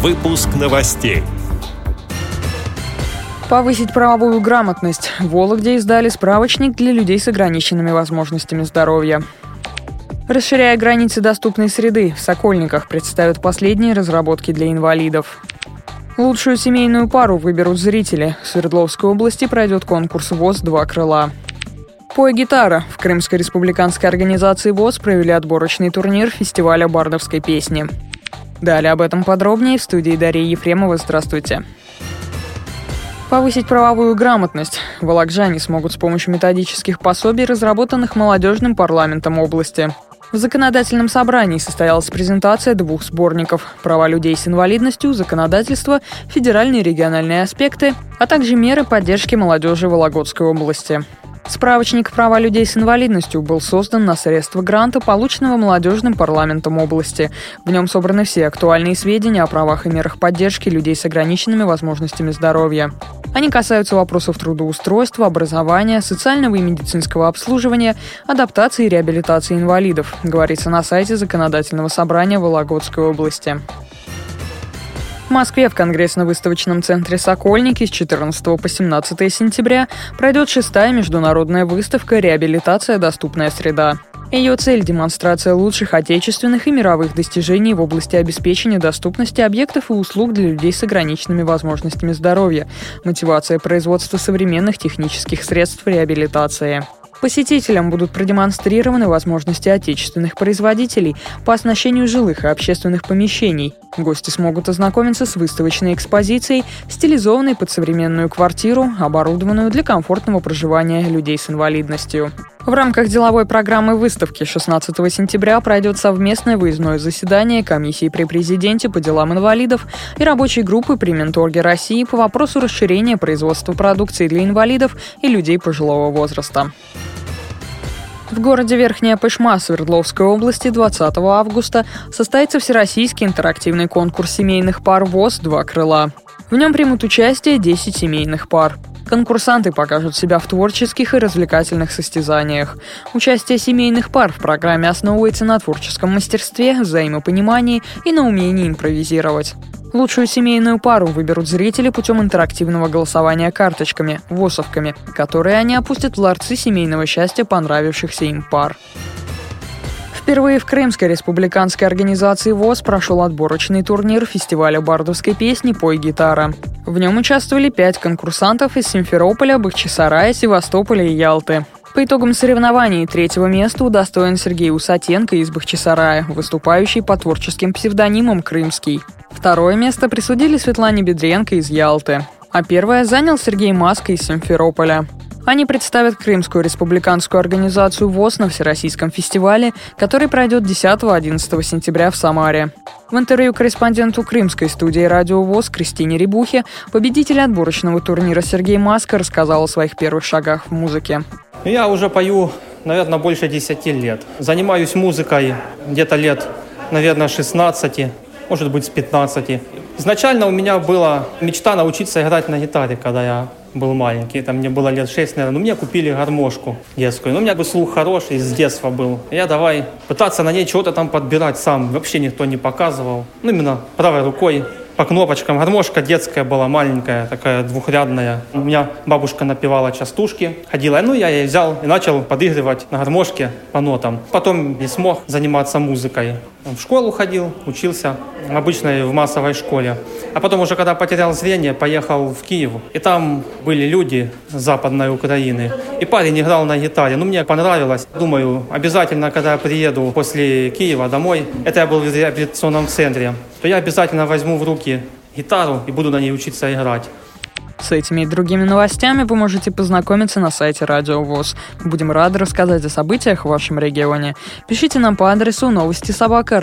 Выпуск новостей. Повысить правовую грамотность. В Вологде издали справочник для людей с ограниченными возможностями здоровья. Расширяя границы доступной среды, в Сокольниках представят последние разработки для инвалидов. Лучшую семейную пару выберут зрители. В Свердловской области пройдет конкурс ВОЗ «Два крыла». Пой гитара. В Крымской республиканской организации ВОЗ провели отборочный турнир фестиваля бардовской песни. Далее об этом подробнее в студии Дарьи Ефремова. Здравствуйте. Повысить правовую грамотность. Волокжане смогут с помощью методических пособий, разработанных молодежным парламентом области. В законодательном собрании состоялась презентация двух сборников «Права людей с инвалидностью», «Законодательство», «Федеральные и региональные аспекты», а также меры поддержки молодежи Вологодской области. Справочник «Права людей с инвалидностью» был создан на средства гранта, полученного молодежным парламентом области. В нем собраны все актуальные сведения о правах и мерах поддержки людей с ограниченными возможностями здоровья. Они касаются вопросов трудоустройства, образования, социального и медицинского обслуживания, адаптации и реабилитации инвалидов, говорится на сайте Законодательного собрания Вологодской области. В Москве в Конгрессно-выставочном центре «Сокольники» с 14 по 17 сентября пройдет шестая международная выставка «Реабилитация. Доступная среда». Ее цель – демонстрация лучших отечественных и мировых достижений в области обеспечения доступности объектов и услуг для людей с ограниченными возможностями здоровья, мотивация производства современных технических средств реабилитации. Посетителям будут продемонстрированы возможности отечественных производителей по оснащению жилых и общественных помещений. Гости смогут ознакомиться с выставочной экспозицией, стилизованной под современную квартиру, оборудованную для комфортного проживания людей с инвалидностью. В рамках деловой программы выставки 16 сентября пройдет совместное выездное заседание комиссии при президенте по делам инвалидов и рабочей группы при Менторге России по вопросу расширения производства продукции для инвалидов и людей пожилого возраста. В городе Верхняя Пышма Свердловской области 20 августа состоится Всероссийский интерактивный конкурс семейных пар ВОЗ «Два крыла». В нем примут участие 10 семейных пар. Конкурсанты покажут себя в творческих и развлекательных состязаниях. Участие семейных пар в программе основывается на творческом мастерстве, взаимопонимании и на умении импровизировать. Лучшую семейную пару выберут зрители путем интерактивного голосования карточками, восовками, которые они опустят в ларцы семейного счастья понравившихся им пар. Впервые в Крымской республиканской организации ВОЗ прошел отборочный турнир фестиваля бардовской песни «Пой гитара». В нем участвовали пять конкурсантов из Симферополя, Бахчисарая, Севастополя и Ялты. По итогам соревнований третьего места удостоен Сергей Усатенко из Бахчисарая, выступающий по творческим псевдонимам «Крымский». Второе место присудили Светлане Бедренко из Ялты, а первое занял Сергей Маска из Симферополя. Они представят Крымскую республиканскую организацию ВОЗ на Всероссийском фестивале, который пройдет 10-11 сентября в Самаре. В интервью корреспонденту крымской студии «Радио ВОЗ» Кристине Рябухе победитель отборочного турнира Сергей Маска рассказал о своих первых шагах в музыке. Я уже пою, наверное, больше 10 лет. Занимаюсь музыкой где-то лет, наверное, 16, может быть, с 15. Изначально у меня была мечта научиться играть на гитаре, когда я был маленький, там мне было лет 6, наверное, но мне купили гармошку детскую. Ну, у меня бы слух хороший, с детства был. Я давай пытаться на ней чего-то там подбирать сам. Вообще никто не показывал. Ну, именно правой рукой по кнопочкам. Гармошка детская была, маленькая, такая двухрядная. У меня бабушка напевала частушки, ходила. Ну, я ей взял и начал подыгрывать на гармошке по нотам. Потом не смог заниматься музыкой. В школу ходил, учился обычной в массовой школе. А потом уже, когда потерял зрение, поехал в Киев. И там были люди западной Украины. И парень играл на гитаре. Ну, мне понравилось. Думаю, обязательно, когда я приеду после Киева домой, это я был в реабилитационном центре, то я обязательно возьму в руки гитару и буду на ней учиться играть. С этими и другими новостями вы можете познакомиться на сайте Радио ВОЗ. Будем рады рассказать о событиях в вашем регионе. Пишите нам по адресу новости собака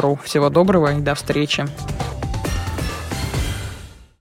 ру. Всего доброго и до встречи.